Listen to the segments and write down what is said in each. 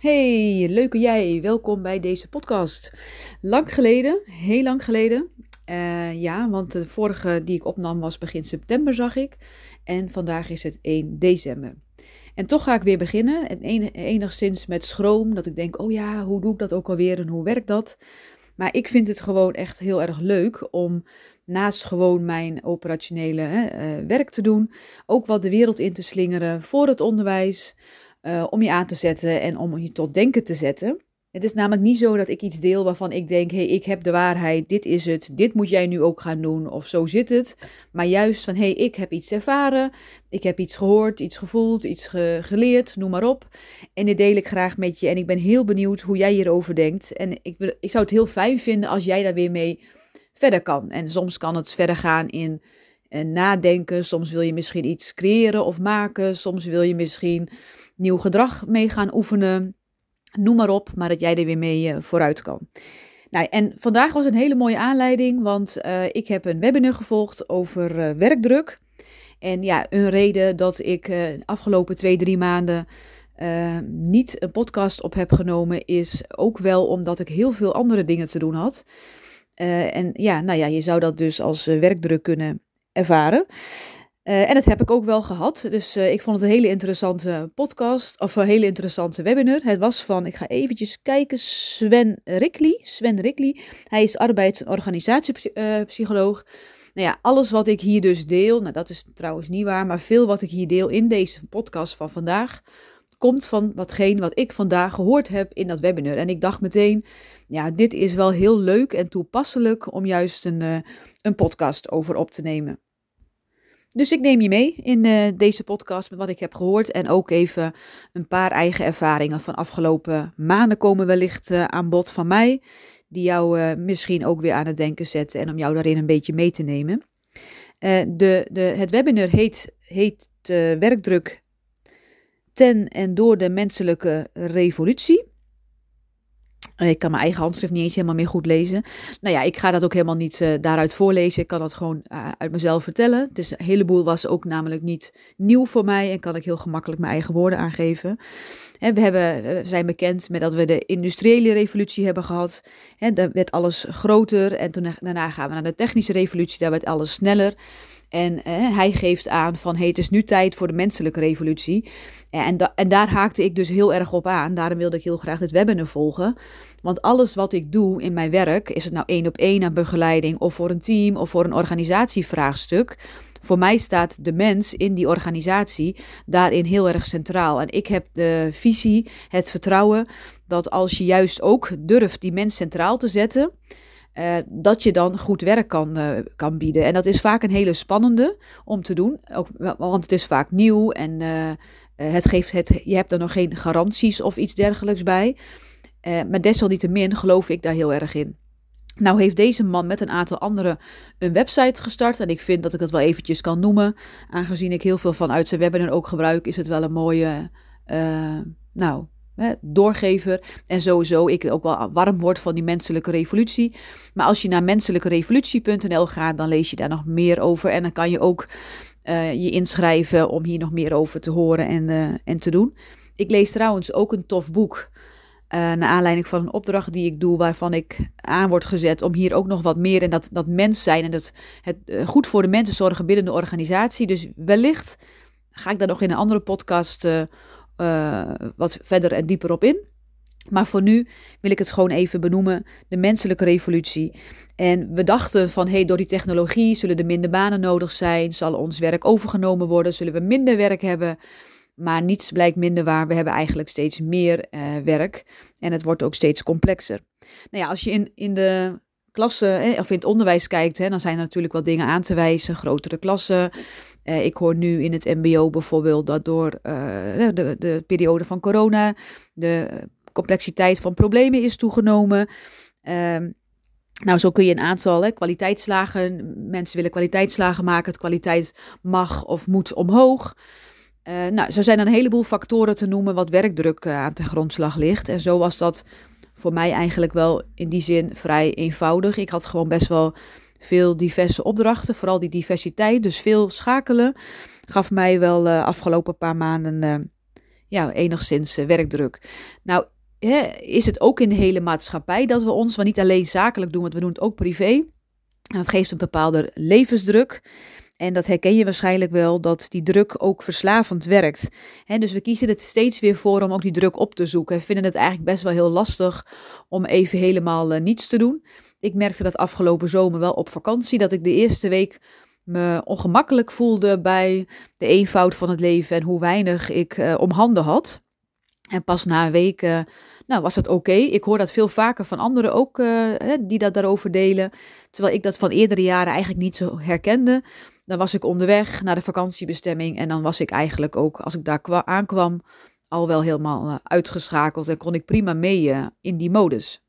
Hey, leuke jij. Welkom bij deze podcast. Lang geleden, heel lang geleden. Uh, ja, want de vorige die ik opnam was begin september, zag ik. En vandaag is het 1 december. En toch ga ik weer beginnen. En enigszins met schroom, dat ik denk, oh ja, hoe doe ik dat ook alweer en hoe werkt dat? Maar ik vind het gewoon echt heel erg leuk om naast gewoon mijn operationele hè, uh, werk te doen, ook wat de wereld in te slingeren voor het onderwijs. Uh, om je aan te zetten en om je tot denken te zetten. Het is namelijk niet zo dat ik iets deel waarvan ik denk: hé, hey, ik heb de waarheid, dit is het, dit moet jij nu ook gaan doen, of zo zit het. Maar juist van: hé, hey, ik heb iets ervaren, ik heb iets gehoord, iets gevoeld, iets geleerd, noem maar op. En dit deel ik graag met je en ik ben heel benieuwd hoe jij hierover denkt. En ik, wil, ik zou het heel fijn vinden als jij daar weer mee verder kan. En soms kan het verder gaan in uh, nadenken, soms wil je misschien iets creëren of maken, soms wil je misschien nieuw gedrag mee gaan oefenen. Noem maar op, maar dat jij er weer mee uh, vooruit kan. Nou, en vandaag was een hele mooie aanleiding, want uh, ik heb een webinar gevolgd over uh, werkdruk. En ja, een reden dat ik de afgelopen twee, drie maanden niet een podcast op heb genomen, is ook wel omdat ik heel veel andere dingen te doen had. en ja, nou ja, je zou dat dus als werkdruk kunnen ervaren. Uh, en dat heb ik ook wel gehad. Dus uh, ik vond het een hele interessante podcast, of een hele interessante webinar. Het was van, ik ga eventjes kijken, Sven Rickley. Sven Rickley. Hij is arbeids- en organisatiepsycholoog. Nou ja, alles wat ik hier dus deel, nou dat is trouwens niet waar, maar veel wat ik hier deel in deze podcast van vandaag, komt van watgene wat ik vandaag gehoord heb in dat webinar. En ik dacht meteen, ja, dit is wel heel leuk en toepasselijk om juist een, een podcast over op te nemen. Dus ik neem je mee in uh, deze podcast met wat ik heb gehoord en ook even een paar eigen ervaringen van afgelopen maanden komen wellicht uh, aan bod van mij, die jou uh, misschien ook weer aan het denken zetten en om jou daarin een beetje mee te nemen. de, de, het webinar heet, heet Werkdruk ten en door de menselijke revolutie. Ik kan mijn eigen handschrift niet eens helemaal meer goed lezen. Nou ja, ik ga dat ook helemaal niet uh, daaruit voorlezen. Ik kan dat gewoon uh, uit mezelf vertellen. Is, een heleboel was ook namelijk niet nieuw voor mij en kan ik heel gemakkelijk mijn eigen woorden aangeven. En we, hebben, we zijn bekend met dat we de industriële revolutie hebben gehad. En daar werd alles groter en toen, daarna gaan we naar de technische revolutie, daar werd alles sneller. En eh, hij geeft aan van hey, het is nu tijd voor de menselijke revolutie. En, da en daar haakte ik dus heel erg op aan. Daarom wilde ik heel graag dit webinar volgen. Want alles wat ik doe in mijn werk, is het nou één op één aan begeleiding of voor een team of voor een organisatievraagstuk. Voor mij staat de mens in die organisatie daarin heel erg centraal. En ik heb de visie, het vertrouwen dat als je juist ook durft die mens centraal te zetten, uh, dat je dan goed werk kan, uh, kan bieden. En dat is vaak een hele spannende om te doen, ook, want het is vaak nieuw en uh, het geeft het, je hebt er nog geen garanties of iets dergelijks bij. maar desalniettemin geloof ik daar heel erg in. Nou heeft deze man met een aantal anderen een website gestart. En ik vind dat ik het wel eventjes kan noemen. Aangezien ik heel veel vanuit zijn webinar ook gebruik, is het wel een mooie, nou, doorgever. En sowieso, ik ook wel warm word van die menselijke revolutie. Maar als je naar menselijkerevolutie.nl gaat, dan lees je daar nog meer over. En dan kan je ook uh, je inschrijven om hier nog meer over te horen en, uh, en te doen. Ik lees trouwens ook een tof boek. Uh, naar aanleiding van een opdracht die ik doe, waarvan ik aan word gezet om hier ook nog wat meer en dat, dat mens zijn en dat het goed voor de mensen zorgen binnen de organisatie. Dus wellicht ga ik daar nog in een andere podcast uh, wat verder en dieper op in. Maar voor nu wil ik het gewoon even benoemen, de menselijke revolutie. En we dachten van, hey, door die technologie zullen er minder banen nodig zijn, zal ons werk overgenomen worden, zullen we minder werk hebben. Maar niets blijkt minder waar. We hebben eigenlijk steeds meer uh, werk en het wordt ook steeds complexer. Nou ja, als je in, in de klassen of in het onderwijs kijkt, hè, dan zijn er natuurlijk wel dingen aan te wijzen. Grotere klassen. Uh, ik hoor nu in het MBO bijvoorbeeld dat door de, de periode van corona de complexiteit van problemen is toegenomen. Uh, nou, zo kun je een aantal hè, kwaliteitslagen. Mensen willen kwaliteitslagen maken. Het kwaliteit mag of moet omhoog. Uh, nou, zo zijn er een heleboel factoren te noemen wat werkdruk aan de grondslag ligt. En zo was dat voor mij eigenlijk wel in die zin vrij eenvoudig. Ik had gewoon best wel veel diverse opdrachten, vooral die diversiteit, dus veel schakelen, gaf mij wel uh, afgelopen paar maanden ja, enigszins werkdruk. Nou, hè, is het ook in de hele maatschappij dat we ons, want niet alleen zakelijk doen, want we doen het ook privé. En dat geeft een bepaalde levensdruk. En dat herken je waarschijnlijk wel, dat die druk ook verslavend werkt. dus we kiezen het steeds weer voor om ook die druk op te zoeken. We vinden het eigenlijk best wel heel lastig om even helemaal uh, niets te doen. Ik merkte dat afgelopen zomer wel op vakantie, dat ik de eerste week me ongemakkelijk voelde bij de eenvoud van het leven en hoe weinig ik uh, om handen had. En pas na een week uh, nou, was het oké. Ik hoor dat veel vaker van anderen ook die dat daarover delen. Terwijl ik dat van eerdere jaren eigenlijk niet zo herkende. Dan was ik onderweg naar de vakantiebestemming en dan was ik eigenlijk ook, als ik daar aankwam, al wel helemaal uh, uitgeschakeld en kon ik prima mee uh, in die modus.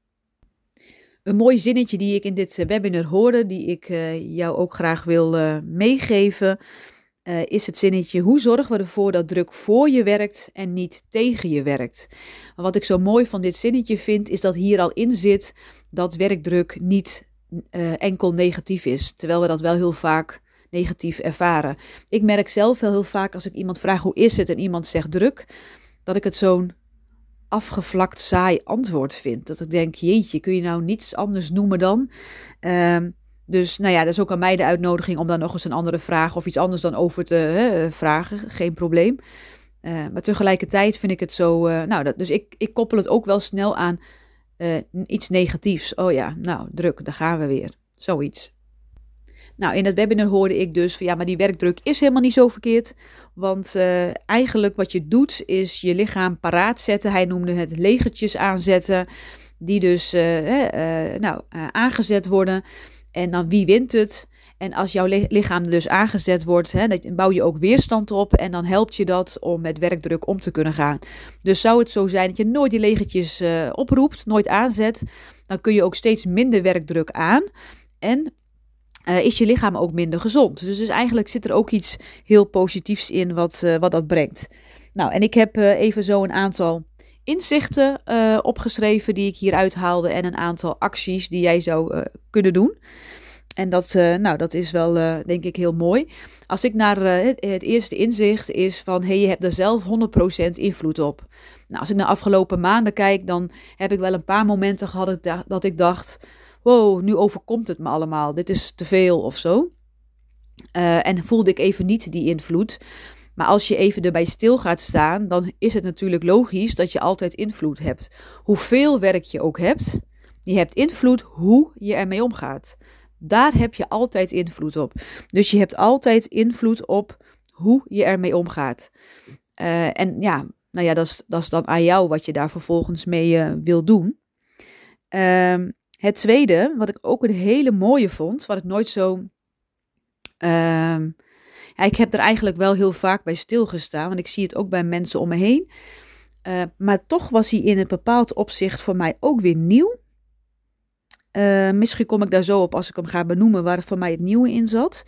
Een mooi zinnetje die ik in dit uh, webinar hoorde, die ik jou ook graag wil meegeven, is het zinnetje: hoe zorgen we ervoor dat druk voor je werkt en niet tegen je werkt? Wat ik zo mooi van dit zinnetje vind, is dat hier al in zit dat werkdruk niet enkel negatief is, terwijl we dat wel heel vaak negatief ervaren. Ik merk zelf wel heel vaak als ik iemand vraag hoe is het en iemand zegt druk, dat ik het zo'n afgevlakt saai antwoord vind. Dat ik denk, jeetje, kun je nou niets anders noemen dan? Uh, dus nou ja, dat is ook aan mij de uitnodiging om dan nog eens een andere vraag of iets anders dan over te hè, vragen. Geen probleem. Uh, maar tegelijkertijd vind ik het zo. Uh, nou, dat, dus ik, ik koppel het ook wel snel aan iets negatiefs. Oh ja, nou, druk, daar gaan we weer. Zoiets. Nou, in het webinar hoorde ik dus van ja, maar die werkdruk is helemaal niet zo verkeerd. Want uh, eigenlijk wat je doet is je lichaam paraat zetten. Hij noemde het legertjes aanzetten. Die dus uh, uh, nou, aangezet worden. En dan wie wint het? En als jouw lichaam dus aangezet wordt, hè, dan bouw je ook weerstand op. En dan helpt je dat om met werkdruk om te kunnen gaan. Dus zou het zo zijn dat je nooit die legertjes oproept, nooit aanzet. Dan kun je ook steeds minder werkdruk aan. En uh, is je lichaam ook minder gezond. Dus, dus eigenlijk zit er ook iets heel positiefs in wat, uh, wat dat brengt. Nou, en ik heb uh, even zo een aantal inzichten opgeschreven die ik hier uithaalde en een aantal acties die jij zou kunnen doen. En dat, nou, dat is wel, denk ik, heel mooi. Als ik naar het, het, eerste inzicht is van, hey, je hebt er zelf 100% invloed op. Nou, als ik naar afgelopen maanden kijk, dan heb ik wel een paar momenten gehad dat ik dacht wow, nu overkomt het me allemaal, dit is te veel of zo. Uh, en voelde ik even niet die invloed. Maar als je even erbij stil gaat staan, dan is het natuurlijk logisch dat je altijd invloed hebt. Hoeveel werk je ook hebt, je hebt invloed hoe je ermee omgaat. Daar heb je altijd invloed op. Dus je hebt altijd invloed op hoe je ermee omgaat. Uh, en ja, nou ja, dat is, dan aan jou wat je daar vervolgens mee uh, wil doen. Uh, het tweede, wat ik ook een hele mooie vond, wat ik nooit zo. Uh, ja, ik heb er eigenlijk wel heel vaak bij stilgestaan, want ik zie het ook bij mensen om me heen. Uh, maar toch was hij in een bepaald opzicht voor mij ook weer nieuw. Uh, misschien kom ik daar zo op als ik hem ga benoemen waar voor mij het nieuwe in zat.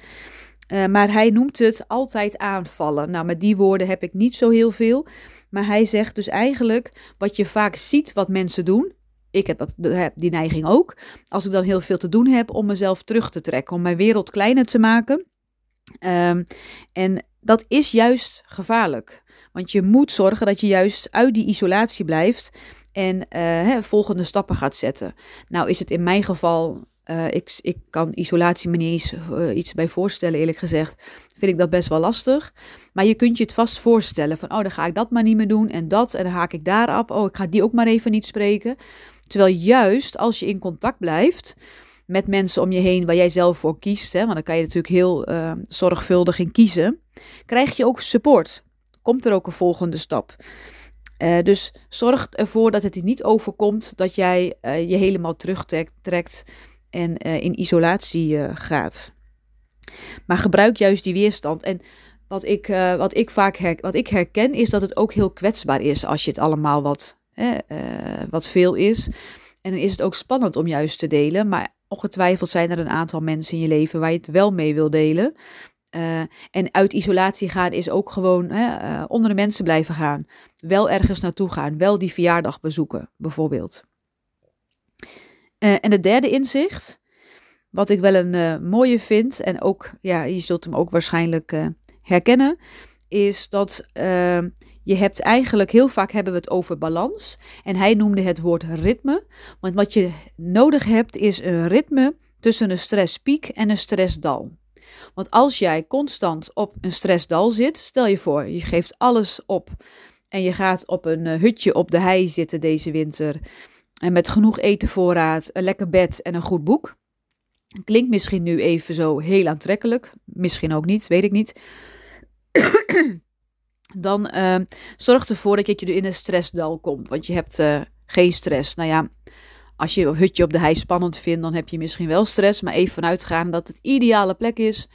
Uh, maar hij noemt het altijd aanvallen. Nou, met die woorden heb ik niet zo heel veel. Maar hij zegt dus eigenlijk wat je vaak ziet wat mensen doen ik heb, dat, heb die neiging ook. Als ik dan heel veel te doen heb om mezelf terug te trekken, om mijn wereld kleiner te maken. Um, en dat is juist gevaarlijk. Want je moet zorgen dat je juist uit die isolatie blijft en uh, hè, volgende stappen gaat zetten. Nou is het in mijn geval, uh, ik, ik kan isolatie me niet eens uh, iets bij voorstellen eerlijk gezegd. Vind ik dat best wel lastig. Maar je kunt je het vast voorstellen van, oh dan ga ik dat maar niet meer doen en dat en dan haak ik daar op. Oh ik ga die ook maar even niet spreken. Terwijl juist als je in contact blijft met mensen om je heen waar jij zelf voor kiest, hè, want dan kan je natuurlijk heel uh, zorgvuldig in kiezen, krijg je ook support. Komt er ook een volgende stap. Uh, dus zorg ervoor dat het niet overkomt dat jij uh, je helemaal terugtrekt en in isolatie gaat. Maar gebruik juist die weerstand. En wat ik, wat ik vaak wat ik herken is dat het ook heel kwetsbaar is als je het allemaal wat uh, wat veel is. En dan is het ook spannend om juist te delen. Maar ongetwijfeld zijn er een aantal mensen in je leven waar je het wel mee wil delen. Uh, en uit isolatie gaan is ook gewoon uh, onder de mensen blijven gaan. Wel ergens naartoe gaan. Wel die verjaardag bezoeken, bijvoorbeeld. En het derde inzicht, wat ik wel een mooie vind, en ook, ja, je zult hem ook waarschijnlijk herkennen, is dat je hebt eigenlijk, heel vaak hebben we het over balans. En hij noemde het woord ritme. Want wat je nodig hebt is een ritme tussen een stresspiek en een stressdal. Want als jij constant op een stressdal zit, stel je voor, je geeft alles op en je gaat op een eh, hutje op de hei zitten deze winter. En met genoeg etenvoorraad, een lekker bed en een goed boek. Klinkt misschien nu even zo heel aantrekkelijk. Misschien ook niet, weet ik niet. Dan uh, zorg ervoor dat je in een stressdal komt. Want je hebt uh, geen stress. Nou ja, als je een hutje op de hei spannend vindt, dan heb je misschien wel stress. Maar even vanuit gaan dat het ideale plek is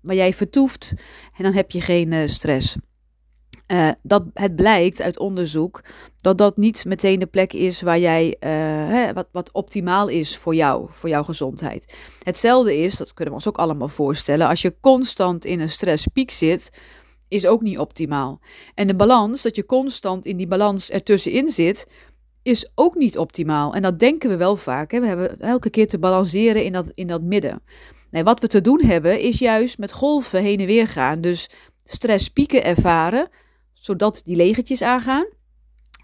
waar jij vertoeft. En dan heb je geen uh, stress. Uh, dat het blijkt uit onderzoek dat dat niet meteen de plek is waar jij, hè, wat, wat optimaal is voor jou, voor jouw gezondheid. Hetzelfde is, dat kunnen we ons ook allemaal voorstellen, als je constant in een stresspiek zit, is ook niet optimaal. En de balans, dat je constant in die balans ertussenin zit, is ook niet optimaal. En dat denken we wel vaak. Hè? We hebben elke keer te balanceren in dat, in dat midden. Nee, wat we te doen hebben, is juist met golven heen en weer gaan. Dus stresspieken ervaren, zodat die legertjes aangaan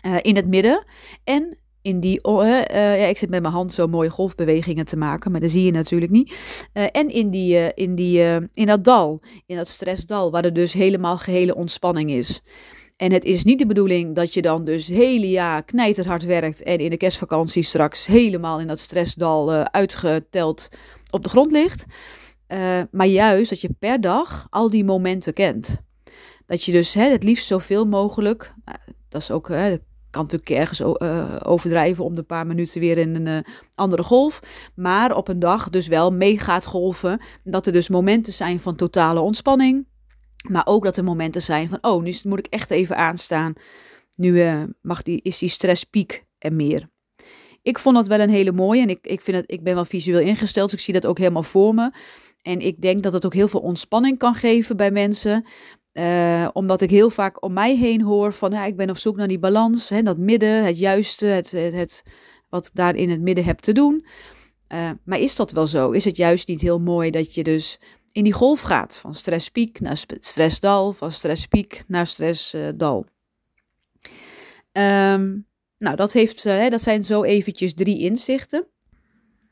uh, in het midden. En in die, uh, uh, ja, ik zit met mijn hand zo mooie golfbewegingen te maken, maar dat zie je natuurlijk niet. en in, die, in, die, in dat dal, in dat stressdal, waar er dus helemaal gehele ontspanning is. En het is niet de bedoeling dat je dan dus hele jaar knijterhard werkt en in de kerstvakantie straks helemaal in dat stressdal uitgeteld op de grond ligt. maar juist dat je per dag al die momenten kent. Dat je dus hè, het liefst zoveel mogelijk, nou, dat is ook, hè, kan natuurlijk ergens uh, overdrijven om de paar minuten weer in een uh, andere golf. Maar op een dag dus wel mee gaat golven. Dat er dus momenten zijn van totale ontspanning. Maar ook dat er momenten zijn van, oh, nu moet ik echt even aanstaan. Nu mag die, is die stresspiek er meer. Ik vond dat wel een hele mooie. En ik, ik, vind het, ik ben wel visueel ingesteld. Dus ik zie dat ook helemaal voor me. En ik denk dat het ook heel veel ontspanning kan geven bij mensen. Uh, omdat ik heel vaak om mij heen hoor van ik ben op zoek naar die balans, hè, dat midden, het juiste, het, het, wat ik daar in het midden heb te doen. Uh, maar is dat wel zo? Is het juist niet heel mooi dat je dus in die golf gaat van stresspiek naar stressdal, van stresspiek naar stressdal? Um, nou, dat, heeft, uh, dat zijn zo eventjes drie inzichten.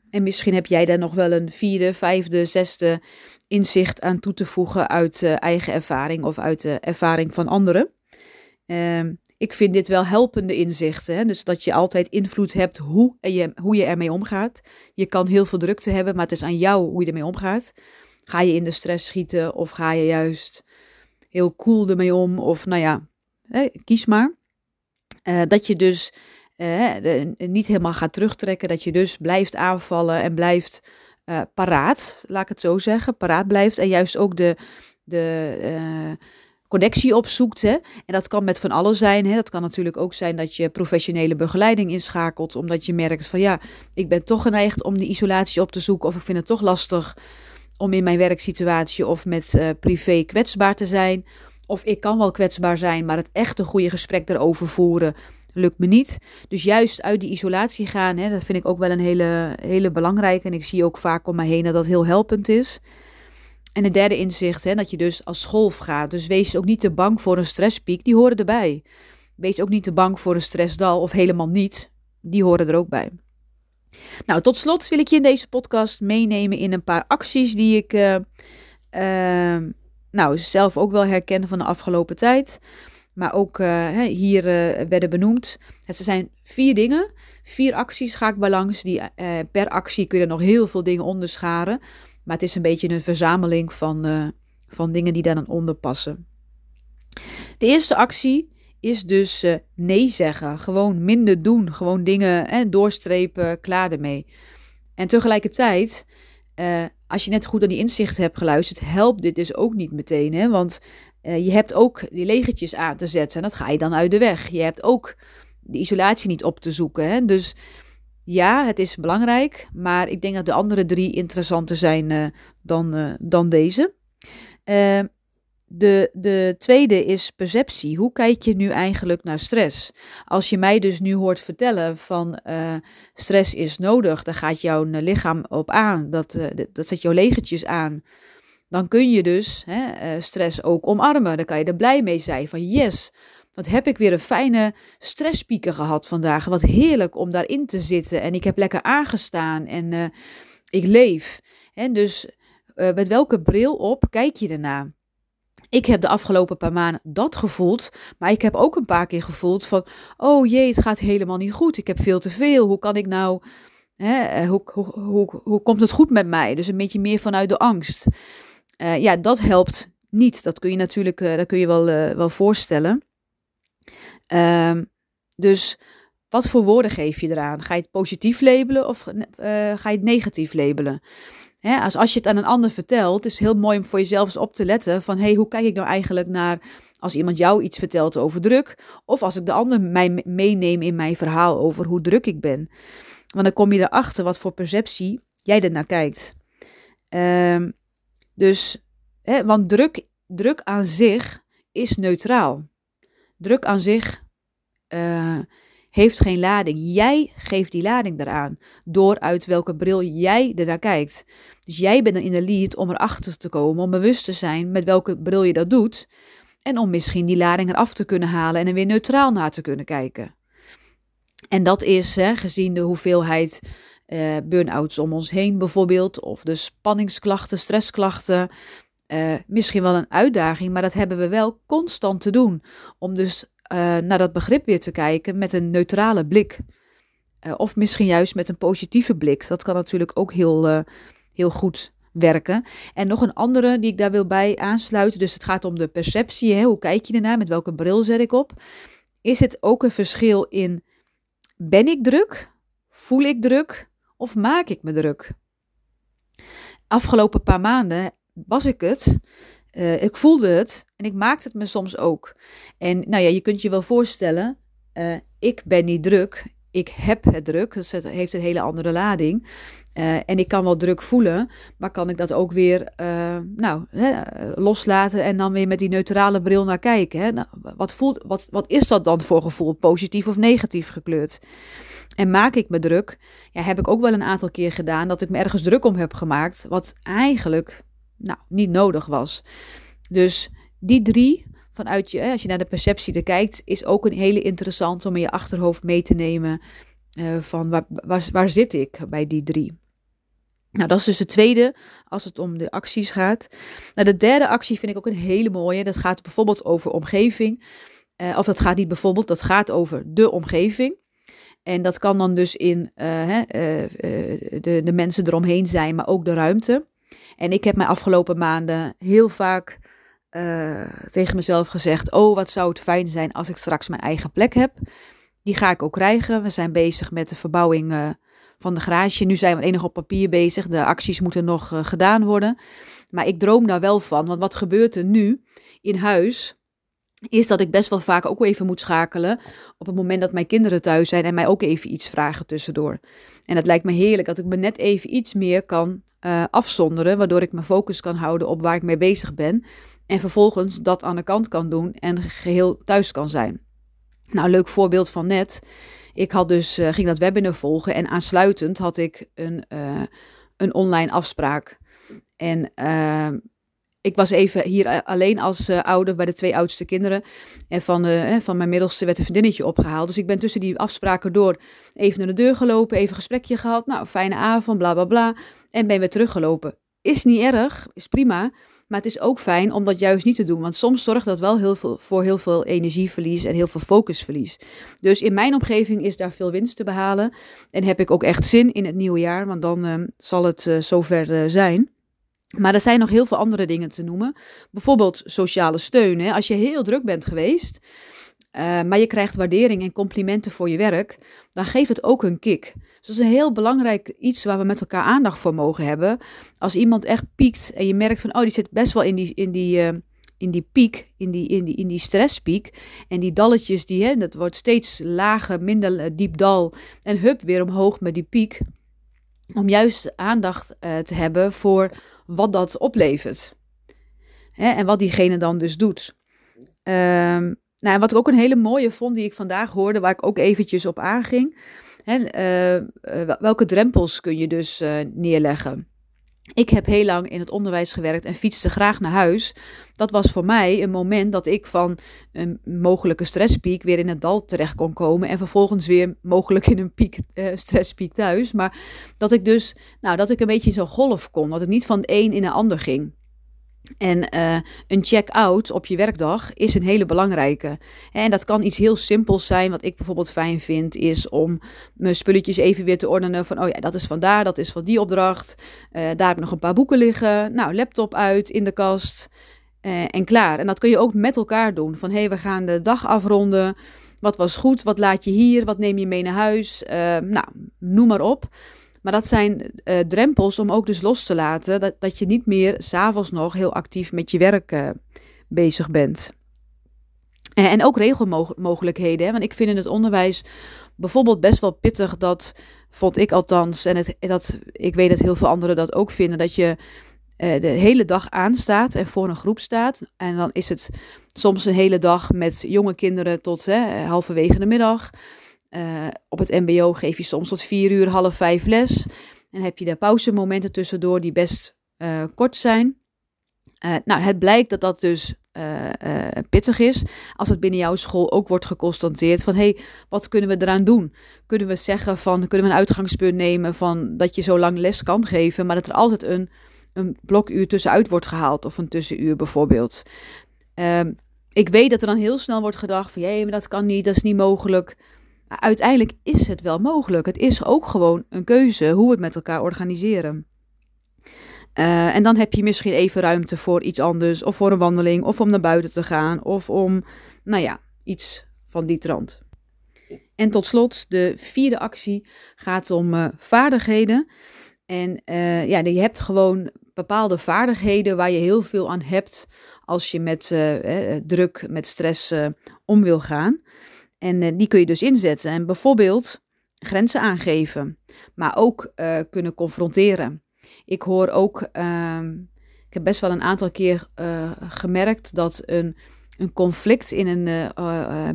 En misschien heb jij daar nog wel een vierde, vijfde, zesde inzicht aan toe te voegen uit uh, eigen ervaring of uit de ervaring van anderen. Uh, ik vind dit wel helpende inzichten. Hè? Dus dat je altijd invloed hebt hoe, je, hoe je ermee omgaat. Je kan heel veel drukte hebben, maar het is aan jou hoe je ermee omgaat. Ga je in de stress schieten of ga je juist heel cool ermee om? Of nou ja, hè, kies maar. Uh, dat je dus uh, de, niet helemaal gaat terugtrekken. Dat je dus blijft aanvallen en blijft uh, paraat, laat ik het zo zeggen, paraat blijft en juist ook de, de uh, connectie opzoekt. Hè? En dat kan met van alles zijn. Hè? Dat kan natuurlijk ook zijn dat je professionele begeleiding inschakelt, omdat je merkt van ja, ik ben toch geneigd om die isolatie op te zoeken of ik vind het toch lastig om in mijn werksituatie of met privé kwetsbaar te zijn. Of ik kan wel kwetsbaar zijn, maar het echt een goede gesprek erover voeren lukt me niet. Dus juist uit die isolatie gaan, hè, dat vind ik ook wel een hele, hele belangrijke. En ik zie ook vaak om me heen dat dat heel helpend is. En het derde inzicht, hè, dat je dus als golf gaat. Dus wees ook niet te bang voor een stresspiek, die horen erbij. Wees ook niet te bang voor een stressdal of helemaal niet. Die horen er ook bij. Nou, tot slot wil ik je in deze podcast meenemen in een paar acties die ik uh, uh, nou, zelf ook wel herken van de afgelopen tijd maar ook uh, hier uh, werden benoemd. Het zijn vier dingen, vier acties ga ik bij langs. Die, uh, per actie kun je nog heel veel dingen onderscharen. Maar het is een beetje een verzameling van, van dingen die daar dan onder passen. De eerste actie is dus nee zeggen. Gewoon minder doen. Gewoon dingen doorstrepen, klaar ermee. En tegelijkertijd, als je net goed aan die inzichten hebt geluisterd, helpt dit dus ook niet meteen. Hè? Want uh, je hebt ook die legertjes aan te zetten en dat ga je dan uit de weg. Je hebt ook de isolatie niet op te zoeken. Hè? Dus ja, het is belangrijk, maar ik denk dat de andere drie interessanter zijn uh, dan, uh, dan deze. de, de tweede is perceptie. Hoe kijk je nu eigenlijk naar stress? Als je mij dus nu hoort vertellen van stress is nodig, dan gaat jouw lichaam op aan. Dat, dat zet jouw legertjes aan dan kun je dus hè, eh, stress ook omarmen. Dan kan je er blij mee zijn van yes, wat heb ik weer een fijne stresspieker gehad vandaag. Wat heerlijk om daarin te zitten. En ik heb lekker aangestaan en uh, ik leef. En dus uh, met welke bril op kijk je ernaar? Ik heb de afgelopen paar maanden dat gevoeld, maar ik heb ook een paar keer gevoeld van, oh jee, het gaat helemaal niet goed. Ik heb veel te veel. Hoe kan ik nou, hè, hoe, hoe, hoe, hoe komt het goed met mij? Dus een beetje meer vanuit de angst. Uh, ja, dat helpt niet. Dat kun je natuurlijk, uh, dat kun je wel, uh, wel voorstellen. Um, dus wat voor woorden geef je eraan? Ga je het positief labelen of ga je het negatief labelen? Hè, als, als je het aan een ander vertelt, is het heel mooi om voor jezelf eens op te letten van hey, hoe kijk ik nou eigenlijk naar als iemand jou iets vertelt over druk, of als ik de ander mij meeneem in mijn verhaal over hoe druk ik ben. Want dan kom je erachter wat voor perceptie jij er naar kijkt. Um, dus, hè, want druk, druk aan zich is neutraal. Druk aan zich uh, heeft geen lading. Jij geeft die lading eraan. Door uit welke bril jij er naar kijkt. Dus jij bent dan in de lead om erachter te komen, om bewust te zijn met welke bril je dat doet. En om misschien die lading eraf te kunnen halen en er weer neutraal naar te kunnen kijken. En dat is, hè, gezien de hoeveelheid uh, burn-outs om ons heen bijvoorbeeld, of de spanningsklachten, stressklachten, uh, misschien wel een uitdaging, maar dat hebben we wel constant te doen. Om dus uh, naar dat begrip weer te kijken met een neutrale blik. Of misschien juist met een positieve blik. Dat kan natuurlijk ook heel, heel goed werken. En nog een andere die ik daar wil bij aansluiten. Dus het gaat om de perceptie. Hè? Hoe kijk je ernaar? Met welke bril zet ik op? Is het ook een verschil in ben ik druk? Voel ik druk? Of maak ik me druk? Afgelopen paar maanden was ik het. Uh, ik voelde het en ik maakte het me soms ook. En nou ja, je kunt je wel voorstellen, uh, ik ben niet druk, ik heb het druk. Dus het heeft een hele andere lading. Uh, en ik kan wel druk voelen, maar kan ik dat ook weer nou, hè, loslaten en dan weer met die neutrale bril naar kijken. Hè? Nou, wat, voelt, wat, wat is dat dan voor gevoel, positief of negatief gekleurd? En maak ik me druk? Ja, heb ik ook wel een aantal keer gedaan dat ik me ergens druk om heb gemaakt, wat eigenlijk nou, niet nodig was. Dus die drie, als je naar de perceptie er kijkt, is ook een hele interessant om in je achterhoofd mee te nemen uh, van waar, waar, waar zit ik bij die drie. Nou, dat is dus de tweede als het om de acties gaat. Nou, de derde actie vind ik ook een hele mooie. Dat gaat bijvoorbeeld over omgeving. Uh, of dat gaat niet bijvoorbeeld, dat gaat over de omgeving. En dat kan dan dus in hè, de, de mensen eromheen zijn, maar ook de ruimte. En ik heb mij afgelopen maanden heel vaak uh, tegen mezelf gezegd: Oh, wat zou het fijn zijn als ik straks mijn eigen plek heb. Die ga ik ook krijgen. We zijn bezig met de verbouwing uh, van de garage. Nu zijn we alleen nog op papier bezig. De acties moeten nog uh, gedaan worden. Maar ik droom daar wel van. Want wat gebeurt er nu in huis? Is dat ik best wel vaak ook even moet schakelen. Op het moment dat mijn kinderen thuis zijn en mij ook even iets vragen tussendoor. En het lijkt me heerlijk dat ik me net even iets meer kan afzonderen, waardoor ik mijn focus kan houden op waar ik mee bezig ben. En vervolgens dat aan de kant kan doen en geheel thuis kan zijn. Nou, leuk voorbeeld van net. Ik had dus, uh, ging dat webinar volgen en aansluitend had ik een, uh, een online afspraak. En ik was even hier alleen als ouder bij de twee oudste kinderen. En van, van mijn middelste werd een vriendinnetje opgehaald. Dus ik ben tussen die afspraken door even naar de deur gelopen, even een gesprekje gehad. Nou, fijne avond, bla bla bla. En ben weer teruggelopen. Is niet erg, is prima. Maar het is ook fijn om dat juist niet te doen. Want soms zorgt dat wel heel veel, voor heel veel energieverlies en heel veel focusverlies. Dus in mijn omgeving is daar veel winst te behalen. En heb ik ook echt zin in het nieuwe jaar. Want dan uh, zal het uh, zover zijn. Maar er zijn nog heel veel andere dingen te noemen. Bijvoorbeeld sociale steun. Hè? Als je heel druk bent geweest, uh, maar je krijgt waardering en complimenten voor je werk, dan geeft het ook een kick. Dus dat is een heel belangrijk iets waar we met elkaar aandacht voor mogen hebben. Als iemand echt piekt en je merkt van, oh, die zit best wel in die, in die, uh, in die piek, in die, in die, in die stresspiek. En die dalletjes, die, hè, dat wordt steeds lager, minder eh, diep dal. En hup, weer omhoog met die piek. Om juist aandacht te hebben voor wat dat oplevert. Hè, en wat diegene dan dus doet. Um, nou, en wat ik ook een hele mooie vond, die ik vandaag hoorde, waar ik ook eventjes op aanging. Hè, uh, welke drempels kun je dus uh, neerleggen? Ik heb heel lang in het onderwijs gewerkt en fietste graag naar huis. Dat was voor mij een moment dat ik van een mogelijke stresspiek weer in het dal terecht kon komen. En vervolgens weer mogelijk in een piek, stresspiek thuis. Maar dat ik dus, nou, dat ik een beetje zo'n golf kon. Dat het niet van het een in een ander ging. En uh, een check-out op je werkdag is een hele belangrijke. En dat kan iets heel simpels zijn. Wat ik bijvoorbeeld fijn vind, is om mijn spulletjes even weer te ordenen. Van, oh ja, dat is van daar, dat is van die opdracht. Uh, daar heb ik nog een paar boeken liggen. Nou, laptop uit, in de kast. Uh, en klaar. En dat kun je ook met elkaar doen. Van, hey, we gaan de dag afronden. Wat was goed? Wat laat je hier? Wat neem je mee naar huis? nou, noem maar op. Maar dat zijn uh, drempels om ook dus los te laten dat, dat je niet meer s'avonds nog heel actief met je werk uh, bezig bent. En, en ook regelmogelijkheden, want ik vind in het onderwijs bijvoorbeeld best wel pittig dat, vond ik althans, en dat, ik weet dat heel veel anderen dat ook vinden, dat je uh, de hele dag aanstaat en voor een groep staat. En dan is het soms een hele dag met jonge kinderen tot hè, halverwege de middag. Uh, op het MBO geef je soms tot vier uur, half vijf les. En heb je daar pauzemomenten tussendoor die best uh, kort zijn. Uh, nou, het blijkt dat dat dus pittig is. Als het binnen jouw school ook wordt geconstateerd van... hé, hey, wat kunnen we eraan doen? Kunnen we zeggen van, kunnen we een uitgangspunt nemen van... dat je zo lang les kan geven, maar dat er altijd een, een blokuur tussenuit wordt gehaald... of een tussenuur bijvoorbeeld. Ehm, ik weet dat er dan heel snel wordt gedacht van... jee, maar dat kan niet, dat is niet mogelijk uiteindelijk is het wel mogelijk. Het is ook gewoon een keuze hoe we het met elkaar organiseren. Uh, en dan heb je misschien even ruimte voor iets anders, of voor een wandeling, of om naar buiten te gaan, of om, nou ja, iets van die trant. En tot slot, de vierde actie gaat om uh, vaardigheden. En uh, ja, je hebt gewoon bepaalde vaardigheden waar je heel veel aan hebt als je met druk, met stress om wil gaan. En uh, die kun je dus inzetten. En bijvoorbeeld grenzen aangeven, maar ook uh, kunnen confronteren. Ik hoor ook, uh, ik heb best wel een aantal keer uh, gemerkt dat een, een conflict in een,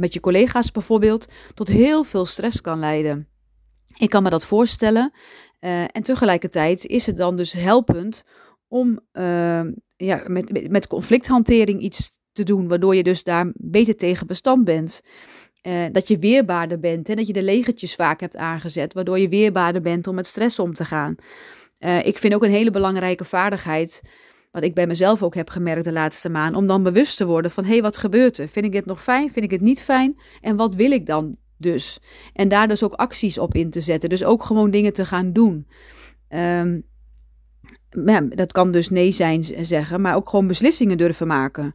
met je collega's bijvoorbeeld tot heel veel stress kan leiden. Ik kan me dat voorstellen. en tegelijkertijd is het dan dus helpend om ja, met, met conflicthantering iets te doen, waardoor je dus daar beter tegen bestand bent. Uh, dat je weerbaarder bent en dat je de legertjes vaak hebt aangezet, waardoor je weerbaarder bent om met stress om te gaan. Uh, ik vind ook een hele belangrijke vaardigheid, wat ik bij mezelf ook heb gemerkt de laatste maand, om dan bewust te worden van hé, hey, wat gebeurt er? Vind ik het nog fijn? Vind ik het niet fijn? En wat wil ik dan dus? En daar dus ook acties op in te zetten. Dus ook gewoon dingen te gaan doen. Um, ja, dat kan dus nee zijn zeggen, maar ook gewoon beslissingen durven maken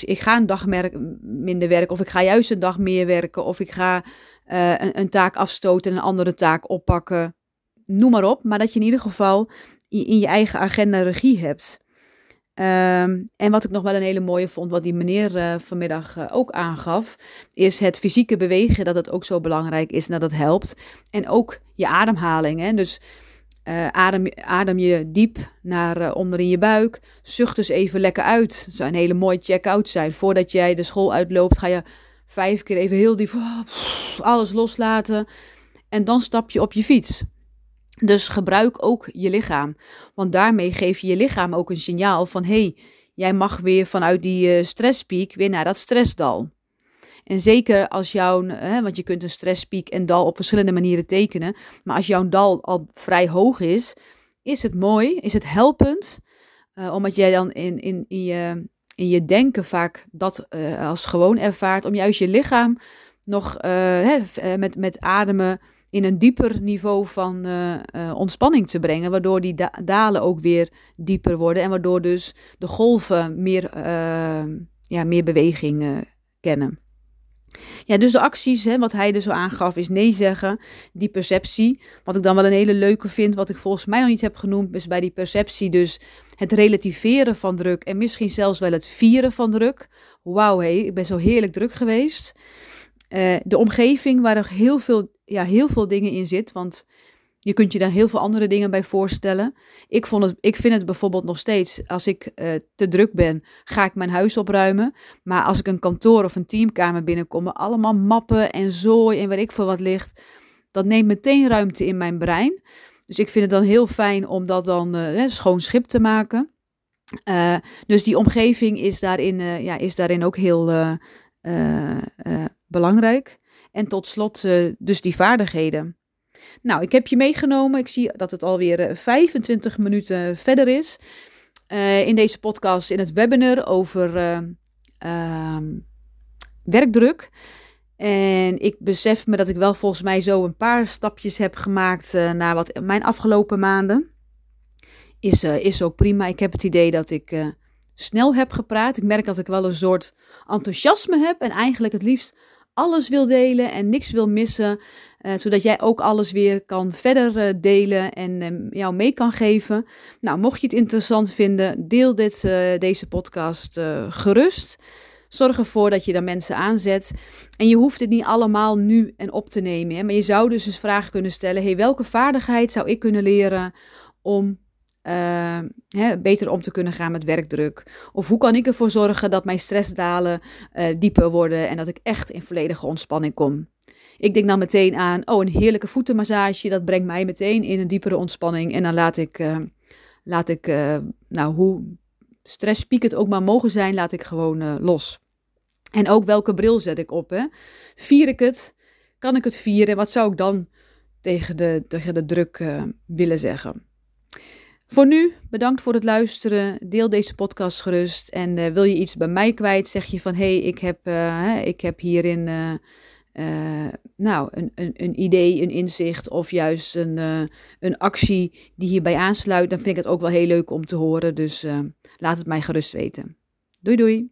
ik ga een dag minder werken, of ik ga juist een dag meer werken, of ik ga uh, een, een, taak afstoten en een andere taak oppakken. Noem maar op, maar dat je in ieder geval in je eigen agenda regie hebt. Um, en wat ik nog wel een hele mooie vond, wat die meneer uh, vanmiddag uh, ook aangaf, is het fysieke bewegen, dat het ook zo belangrijk is en dat het helpt. En ook je ademhaling. Hè? Dus uh, adem, adem je diep naar uh, onder in je buik. Zucht dus even lekker uit. Het zou een hele mooie check-out zijn. Voordat jij de school uitloopt, ga je vijf keer even heel diep oh, alles loslaten. En dan stap je op je fiets. Dus gebruik ook je lichaam. Want daarmee geef je je lichaam ook een signaal van: hé, hey, jij mag weer vanuit die uh, stresspiek weer naar dat stressdal. En zeker als jouw, hè, want je kunt een stresspiek en dal op verschillende manieren tekenen. Maar als jouw dal al vrij hoog is, is het mooi, is het helpend. Uh, omdat jij dan in, in, in, je, in je denken vaak dat uh, als gewoon ervaart. Om juist je lichaam nog uh, hè, met, met ademen in een dieper niveau van ontspanning te brengen. Waardoor die da dalen ook weer dieper worden. En waardoor dus de golven meer, ja, meer beweging kennen. Ja, dus de acties, hè, wat hij er zo aangaf, is nee zeggen. Die perceptie, wat ik dan wel een hele leuke vind, wat ik volgens mij nog niet heb genoemd, is bij die perceptie dus het relativeren van druk en misschien zelfs wel het vieren van druk. Wauw, hé, ik ben zo heerlijk druk geweest. Uh, de omgeving waar er heel veel, ja, heel veel dingen in zit, want je kunt je daar heel veel andere dingen bij voorstellen. Ik, vond het, ik vind het bijvoorbeeld nog steeds, als ik uh, te druk ben, ga ik mijn huis opruimen. Maar als ik een kantoor of een teamkamer binnenkom, allemaal mappen en zooi en weet ik veel wat ligt, dat neemt meteen ruimte in mijn brein. Dus ik vind het dan heel fijn om dat dan uh, schoon schip te maken. Uh, dus die omgeving is daarin, ja, is daarin ook heel belangrijk. En tot slot dus die vaardigheden. Nou, ik heb je meegenomen. Ik zie dat het alweer 25 minuten verder is. in deze podcast, in het webinar over ehm, werkdruk. En ik besef me dat ik wel volgens mij zo een paar stapjes heb gemaakt naar wat mijn afgelopen maanden. Is, is ook prima. Ik heb het idee dat ik snel heb gepraat. Ik merk dat ik wel een soort enthousiasme heb en eigenlijk het liefst alles wil delen en niks wil missen. Zodat jij ook alles weer kan verder delen en jou mee kan geven. Nou, mocht je het interessant vinden, deel dit, deze podcast gerust. Zorg ervoor dat je daar mensen aanzet. En je hoeft het niet allemaal nu en op te nemen. Hè? Maar je zou dus eens vragen kunnen stellen: hey, welke vaardigheid zou ik kunnen leren om uh, hè, beter om te kunnen gaan met werkdruk? Of hoe kan ik ervoor zorgen dat mijn stressdalen dieper worden en dat ik echt in volledige ontspanning kom? Ik denk dan meteen aan, oh, een heerlijke voetenmassage, dat brengt mij meteen in een diepere ontspanning. En dan laat ik, uh, laat ik nou, hoe stresspiek het ook maar mogen zijn, laat ik gewoon los. En ook welke bril zet ik op? Hè? Vier ik het? Kan ik het vieren? Wat zou ik dan tegen de, tegen de druk willen zeggen? Voor nu, bedankt voor het luisteren. Deel deze podcast gerust. En wil je iets bij mij kwijt, zeg je van hé, hey, ik, heb, ik heb hierin nou, een, een, een idee, een inzicht of juist een, een actie die hierbij aansluit. Dan vind ik het ook wel heel leuk om te horen. Dus laat het mij gerust weten. Doei doei!